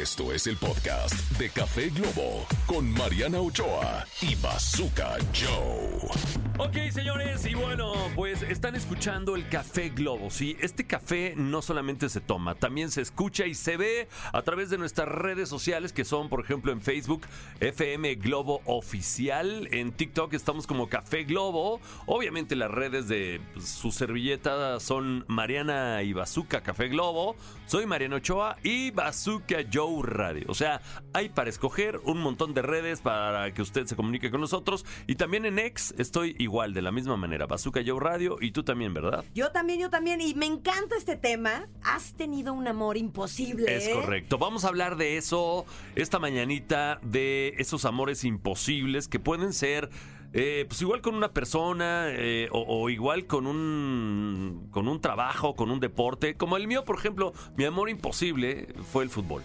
Esto es el podcast de Café Globo con Mariana Ochoa y Bazooka Joe. Ok, señores, y bueno, pues están escuchando el Café Globo, ¿sí? Este café no solamente se toma, también se escucha y se ve a través de nuestras redes sociales, que son, por ejemplo, en Facebook, FM Globo Oficial, en TikTok estamos como Café Globo, obviamente las redes de pues, su servilleta son Mariana y Bazooka Café Globo, soy Mariano Ochoa y Bazooka Joe Radio, o sea, hay para escoger un montón de redes para que usted se comunique con nosotros, y también en X estoy igual, de la misma manera, Bazooka Joe Radio, y tú también, ¿verdad? Yo también, yo también. Y me encanta este tema. Has tenido un amor imposible. Es ¿eh? correcto. Vamos a hablar de eso esta mañanita, de esos amores imposibles que pueden ser. eh, pues igual con una persona eh, o, o igual con un con un trabajo, con un deporte, como el mío, por ejemplo, mi amor imposible fue el fútbol.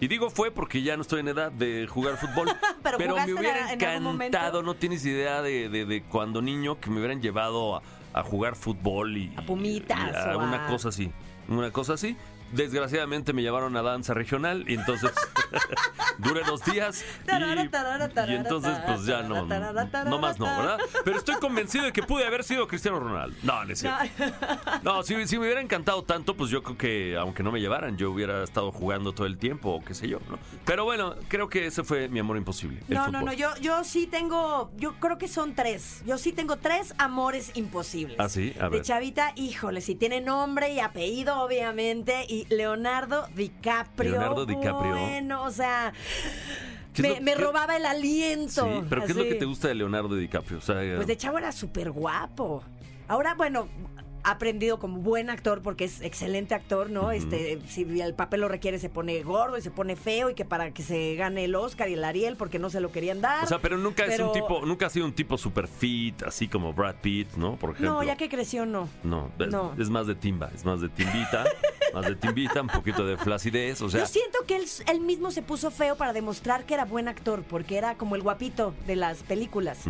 Y digo fue porque ya no estoy en edad de jugar fútbol, Pero pero, me ¿jugaste hubiera en encantado, no tienes idea de, de- de cuando niño que me hubieran llevado a, a jugar fútbol y A Pumitas y a o una a- cosa así, una cosa así. Desgraciadamente me llevaron a danza regional y entonces duré dos días y, y entonces pues ya no, no más no, ¿verdad? Pero estoy convencido de que pude haber sido Cristiano Ronaldo. No, no es cierto. No, si, si me hubiera encantado tanto, pues yo creo que aunque no me llevaran, yo hubiera estado jugando todo el tiempo o qué sé yo, ¿no? Pero bueno, creo que ese fue mi amor imposible. el No, no, fútbol. no, yo, yo sí tengo, yo creo que son tres. Yo sí tengo tres amores imposibles. ¿Ah, sí? A De ver. chavita, híjole, si tiene nombre y apellido, obviamente. Y Leonardo DiCaprio. Leonardo DiCaprio. Bueno, o sea, ¿Qué es me, robaba el aliento. Sí, pero ¿qué es lo que te gusta de Leonardo DiCaprio? O sea, Pues de chavo era súper guapo. Ahora, bueno, ha aprendido como buen actor porque es excelente actor, ¿no? Este, si el papel lo requiere, se pone gordo y se pone feo y que para que se gane el Oscar y el Ariel porque no se lo querían dar. o sea, pero nunca es un tipo, nunca ha sido un tipo super fit, así como Brad Pitt, ¿no? Por ejemplo. No, ya que creció, no. No, es, No. es más de timba, es más de timbita, más de timbita, un poquito de flacidez, o sea, Yo siento que él, él mismo se puso feo para demostrar que era buen actor, porque era como el guapito de las películas.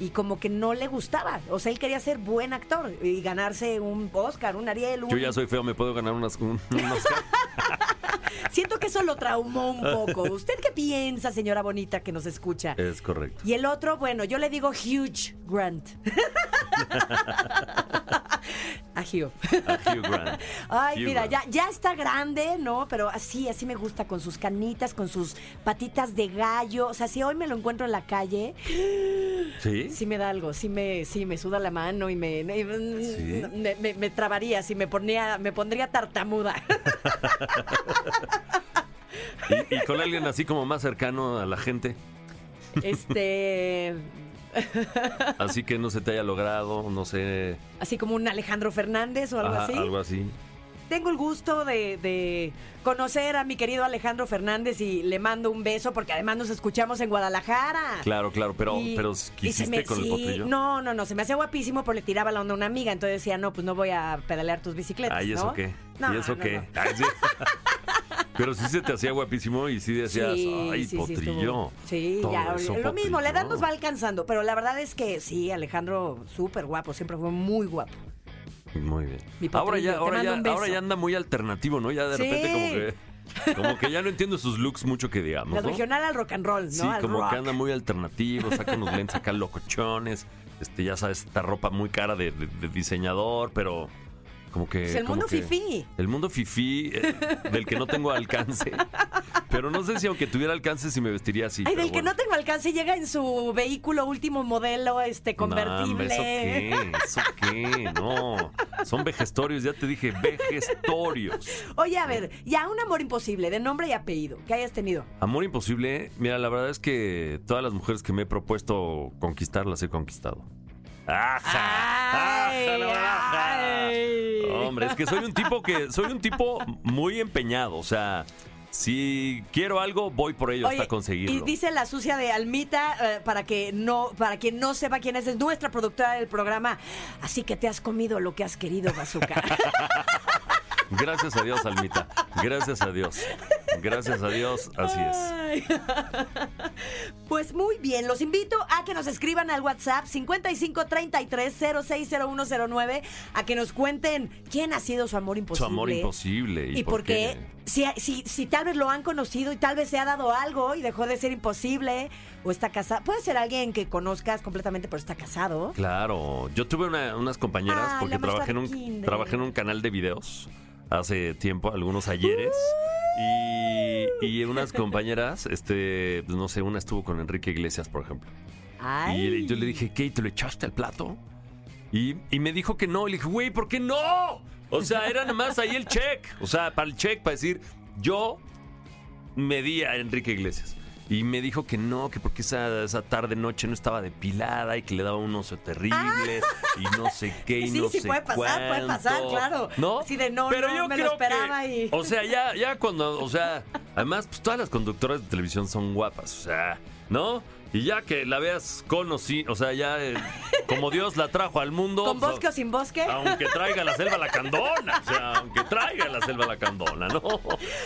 Y como que no le gustaba. O sea, él quería ser buen actor y ganarse un Oscar, un Ariel, un... yo ya soy feo, me puedo ganar unas, un, un Oscar? Siento que eso lo traumó un poco. ¿Usted qué piensa, señora bonita que nos escucha? Es correcto. Y el otro, bueno, yo le digo Huge Grant. A Hugh. A Hugh Grant. Ay, Hugh mira, Grant. ya, ya está grande, ¿no? Pero así, así me gusta, con sus canitas, con sus patitas de gallo. O sea, si hoy me lo encuentro en la calle, ¿Sí? sí me da algo, sí me, sí me suda la mano y me, ¿Sí? me, me- me trabaría, sí me ponía, me pondría tartamuda. Y, y con alguien así como más cercano a la gente, este. Así que no se te haya logrado, no sé, Así como un Alejandro Fernández o algo ajá, así. algo así. Tengo el gusto de, de conocer a mi querido Alejandro Fernández y le mando un beso porque además nos escuchamos en Guadalajara. Claro, claro, pero, Y- pero y se ¿quisiste me- con el sí, potrillo? No, no, no, se me hacía guapísimo, pero le tiraba la onda a una amiga. Entonces decía, no, pues no voy a pedalear tus bicicletas. Ay, ¿eso ¿no? qué? No, ¿Y eso no, qué? no. Ay, sí. Pero sí se te hacía guapísimo y sí decías, Sí, ay, sí, potrillo. Sí, ya, eso, lo mismo, la edad nos va alcanzando, pero la verdad es que sí, Alejandro, súper guapo, siempre fue muy guapo. Muy bien. Mi Ahora ya, ahora ya, ahora ya anda muy alternativo, ¿no? Ya de repente como que, como que ya no entiendo sus looks mucho que digamos, Del ¿no? regional al rock and roll, ¿no? Sí, Al como rock. que anda muy alternativo, saca unos lentes acá locochones, este, ya sabes, esta ropa muy cara de, de- de diseñador, pero como que... Pues el como mundo que- fifí. El mundo fifí, eh, del que no tengo alcance. Pero no sé si aunque tuviera alcance si me vestiría así. Ay, del que no tengo alcance llega en su vehículo último modelo, este, convertible. ¿Eso qué? ¿Eso qué? No. Son vejestorios, ya te dije, vejestorios. Oye, a ver, ya un amor imposible, de nombre y apellido, que hayas tenido. Amor imposible, mira, la verdad es que todas las mujeres que me he propuesto conquistar las he conquistado. ¡Ajá! Ay, ¡Ajá, no, ajá! ay. Hombre, es que soy un tipo que soy un tipo muy empeñado, o sea, si quiero algo voy por ello Oye, hasta conseguirlo. Y dice la sucia de Almita, eh, para que no, para quien no sepa quién es, es nuestra productora del programa. Así que te has comido lo que has querido, Bazooka. Gracias a Dios, Almita. Gracias a Dios. Gracias a Dios, así es. Pues muy bien, los invito a que nos escriban al WhatsApp 5533-060109 a que nos cuenten quién ha sido su amor Su imposible. amor imposible. ¿Y, Y por qué, si, si, si tal vez lo han conocido y tal vez se ha dado algo y dejó de ser imposible o está casado. Puede ser alguien que conozcas completamente pero está casado. Claro, yo tuve una- unas compañeras porque trabajé en, un, trabajé en un canal de videos hace tiempo, algunos ayeres. Y, y unas compañeras, este, pues no sé, una estuvo con Enrique Iglesias, por ejemplo. Ay. Y yo le dije, ¿qué? ¿Te lo echaste al plato? Y, y me dijo que no. Y le dije, güey, ¿por qué no? O sea, era nada más ahí el check. O sea, para el check, para decir, yo me di a Enrique Iglesias. Y me dijo que no, que porque esa, esa tarde, noche no estaba depilada y que le daba un oso terrible y no sé qué y Sí, no sí, sé puede pasar, puede pasar, claro. ¿No? Así de, no, Pero no, yo me lo creo esperaba que, y- O sea, ya, ya cuando, o sea, además, pues todas las conductoras de televisión son guapas, o sea, ¿no? Y ya que la veas con o sin, o sea, ya eh, como Dios la trajo al mundo. ¿Con pues, bosque o sin bosque? aunque traiga la selva la candona, o sea, la selva la candona, ¿no?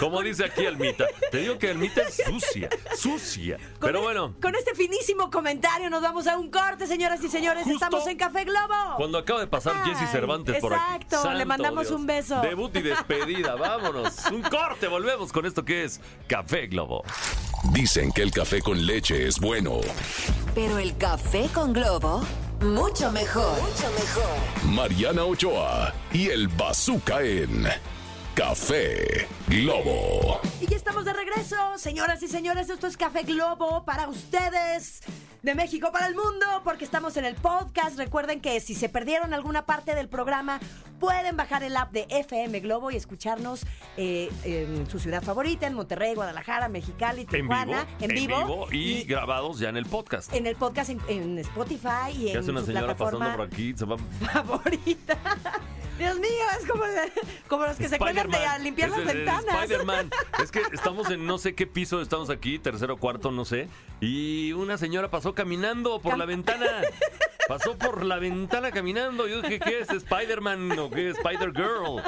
Como dice aquí Almita. Te digo que Almita es sucia, sucia. Con Pero e- bueno, Con este finísimo comentario nos vamos a un corte, señoras y señores. Justo Estamos en Café Globo. cuando acaba de pasar Ay, Jesse Cervantes por aquí. exacto, le mandamos Dios. un beso. Debut y despedida, vámonos. Un corte, volvemos con esto que es Café Globo. Dicen que el café con leche es bueno. Pero el café con globo, mucho mejor. Mucho mejor. Mariana Ochoa y el Bazooka en Café Globo. Y ya estamos de regreso, señoras y señores. Esto es Café Globo para ustedes. De México para el mundo, porque estamos en el podcast. Recuerden que si se perdieron alguna parte del programa, pueden bajar el app de FM Globo y escucharnos eh, en su ciudad favorita, en Monterrey, Guadalajara, Mexicali, En vivo, Tijuana, en vivo, y, grabados ya en el podcast. en el podcast en, en Spotify y ¿Qué en hace una su señora pasando por aquí? Se va favorita. Dios mío, es como, como los que se cuelgan de a limpiar las Es- es- es ventanas. Spider-Man. Es que estamos en no sé qué piso, estamos aquí, tercero, cuarto, no sé. Y una señora pasó caminando por Cam- la ventana. Pasó por la ventana caminando. Yo dije, ¿qué es? ¿Spider-Man o qué? ¿Spider-Girl?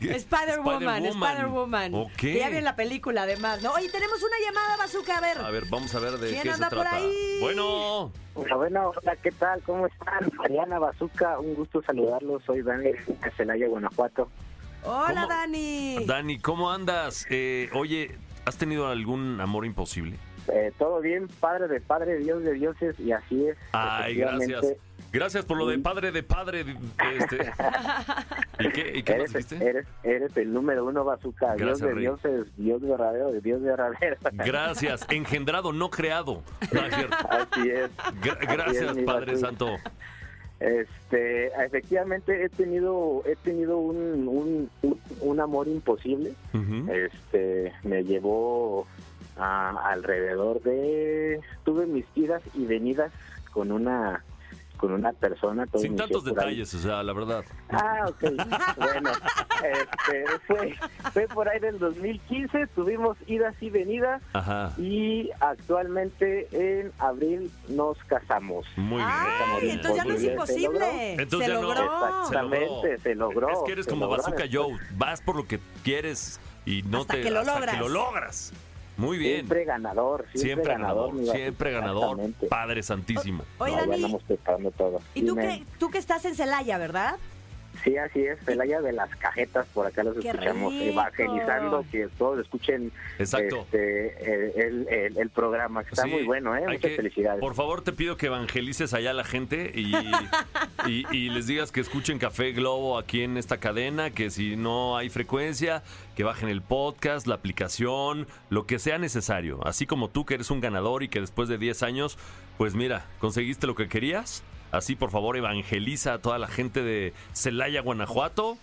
Spider-Woman, Spider-Woman. Ok. Que ya en la película, además, ¿no? Oye, tenemos una llamada, Bazooka, a ver. A ver, vamos a ver de ¿Quién qué se anda por trata. ahí? Bueno, Hola, bueno, hola, ¿qué tal? ¿Cómo están? Mariana Bazuca, un gusto saludarlos. Soy Daniel de Celaya, Guanajuato. Hola, ¿Cómo? Dani. Dani, ¿cómo andas? Eh, oye, ¿has tenido algún amor imposible? Eh, Todo bien, padre de padre, Dios de dioses, y así es. Ay, gracias. Gracias por lo de padre de padre. Este. ¿Y qué, y qué Eres, dijiste? eres, eres el número uno. Dios Gracias, de Rey. dioses, Dios verdadero, de Dios verdadero. Gracias. Engendrado, no creado. Cierto. Así es. Gra- Así gracias, es, mi Padre Bazooka. Santo. Este, efectivamente he tenido, he tenido un, un, un- amor imposible. Este me llevó a alrededor de tuve mis idas y venidas con una con una persona Sin tantos detalles, o sea, la verdad. ah ok bueno este, fue fue por ahí del 2015 tuvimos idas y venidas Ajá. y actualmente en abril nos casamos Muy bien. Ay, entonces ya no es Muy bien, ¿se imposible. Entonces se ya no. logró. Exactamente, se logró. Es que eres se como logró Bazooka. Joe. Vas por lo que quieres y no Hasta te. que lo hasta logras. que lo logras. Muy bien. Siempre ganador, siempre, Siempre ganador, siempre ganador. Padre Santísimo. Oye, No, Dani, todo. ¿y tú que, tú que estás en Celaya, verdad? Sí, así es, Celaya de las cajetas, por acá los ¡Qué escuchamos rico! evangelizando, que todos escuchen Exacto. este, el, el- el programa, que está Sí, muy bueno, ¿eh? Muchas que- felicidades. Por favor, te pido que evangelices allá a la gente y, y- y les digas que escuchen Café Globo aquí en esta cadena, que si no hay frecuencia, que bajen el podcast, la aplicación, lo que sea necesario. Así como tú que eres un ganador y que después de 10 años, pues mira, conseguiste lo que querías. Así, por favor, evangeliza a toda la gente de Celaya, Guanajuato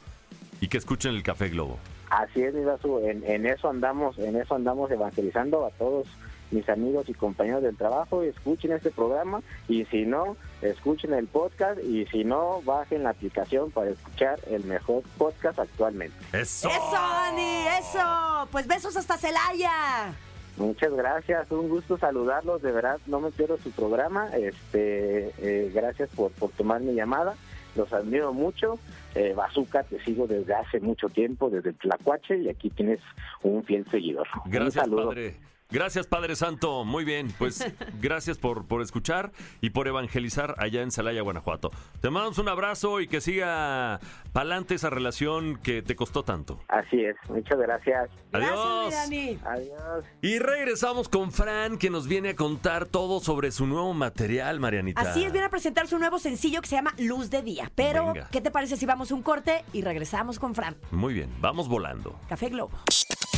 y que escuchen el Café Globo. Así es, mi Basu, en, en eso andamos, en eso andamos evangelizando a todos mis amigos y compañeros del trabajo, escuchen este programa y si no, escuchen el podcast y si no, bajen la aplicación para escuchar el mejor podcast actualmente. ¡Eso! ¡Eso, Dani! ¡Eso! Pues besos hasta Celaya. Muchas gracias, un gusto saludarlos, de verdad no me pierdo su programa, este, eh, gracias por, por tomar mi llamada, los admiro mucho, eh, Bazooka te sigo desde hace mucho tiempo, desde Tlacuache y aquí tienes un fiel seguidor. un Gracias, saludo. padre. Gracias, Padre Santo. Muy bien. Pues gracias por, por escuchar y por evangelizar allá en Celaya, Guanajuato. Te mandamos un abrazo y que siga pa'lante esa relación que te costó tanto. Así es, muchas gracias. Adiós. Gracias. Adiós. Y regresamos con Fran, que nos viene a contar todo sobre su nuevo material, Marianita. Así es, viene a presentar su nuevo sencillo que se llama Luz de Día. Pero, Venga. ¿qué te parece si vamos a un corte y regresamos con Fran? Muy bien, vamos volando. Café Globo.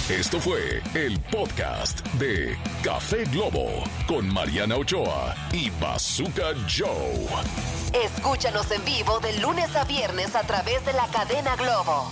Esto fue el podcast de Café Globo con Mariana Ochoa y Bazooka Joe. Escúchanos en vivo de lunes a viernes a través de la cadena Globo.